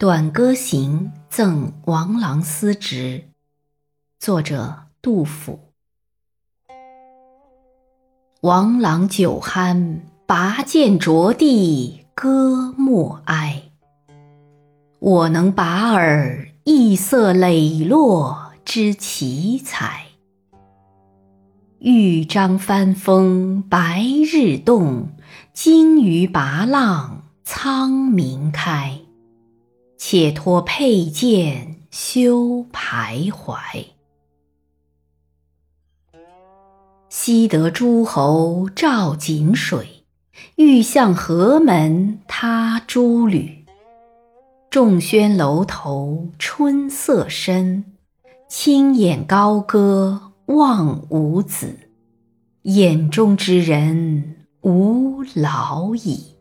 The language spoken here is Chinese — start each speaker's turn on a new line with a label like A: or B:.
A: 短歌行赠王郎司职，作者杜甫。王郎酒酣，拔剑着地，歌莫哀。我能拔尔异色磊落之奇才。豫章翻风白日动，鲸鱼拔浪苍冥开。且托佩剑休徘徊。西得诸侯照锦水，欲向何门他诸旅。众轩楼头春色深，青眼高歌望吾子。眼中之人吾老矣。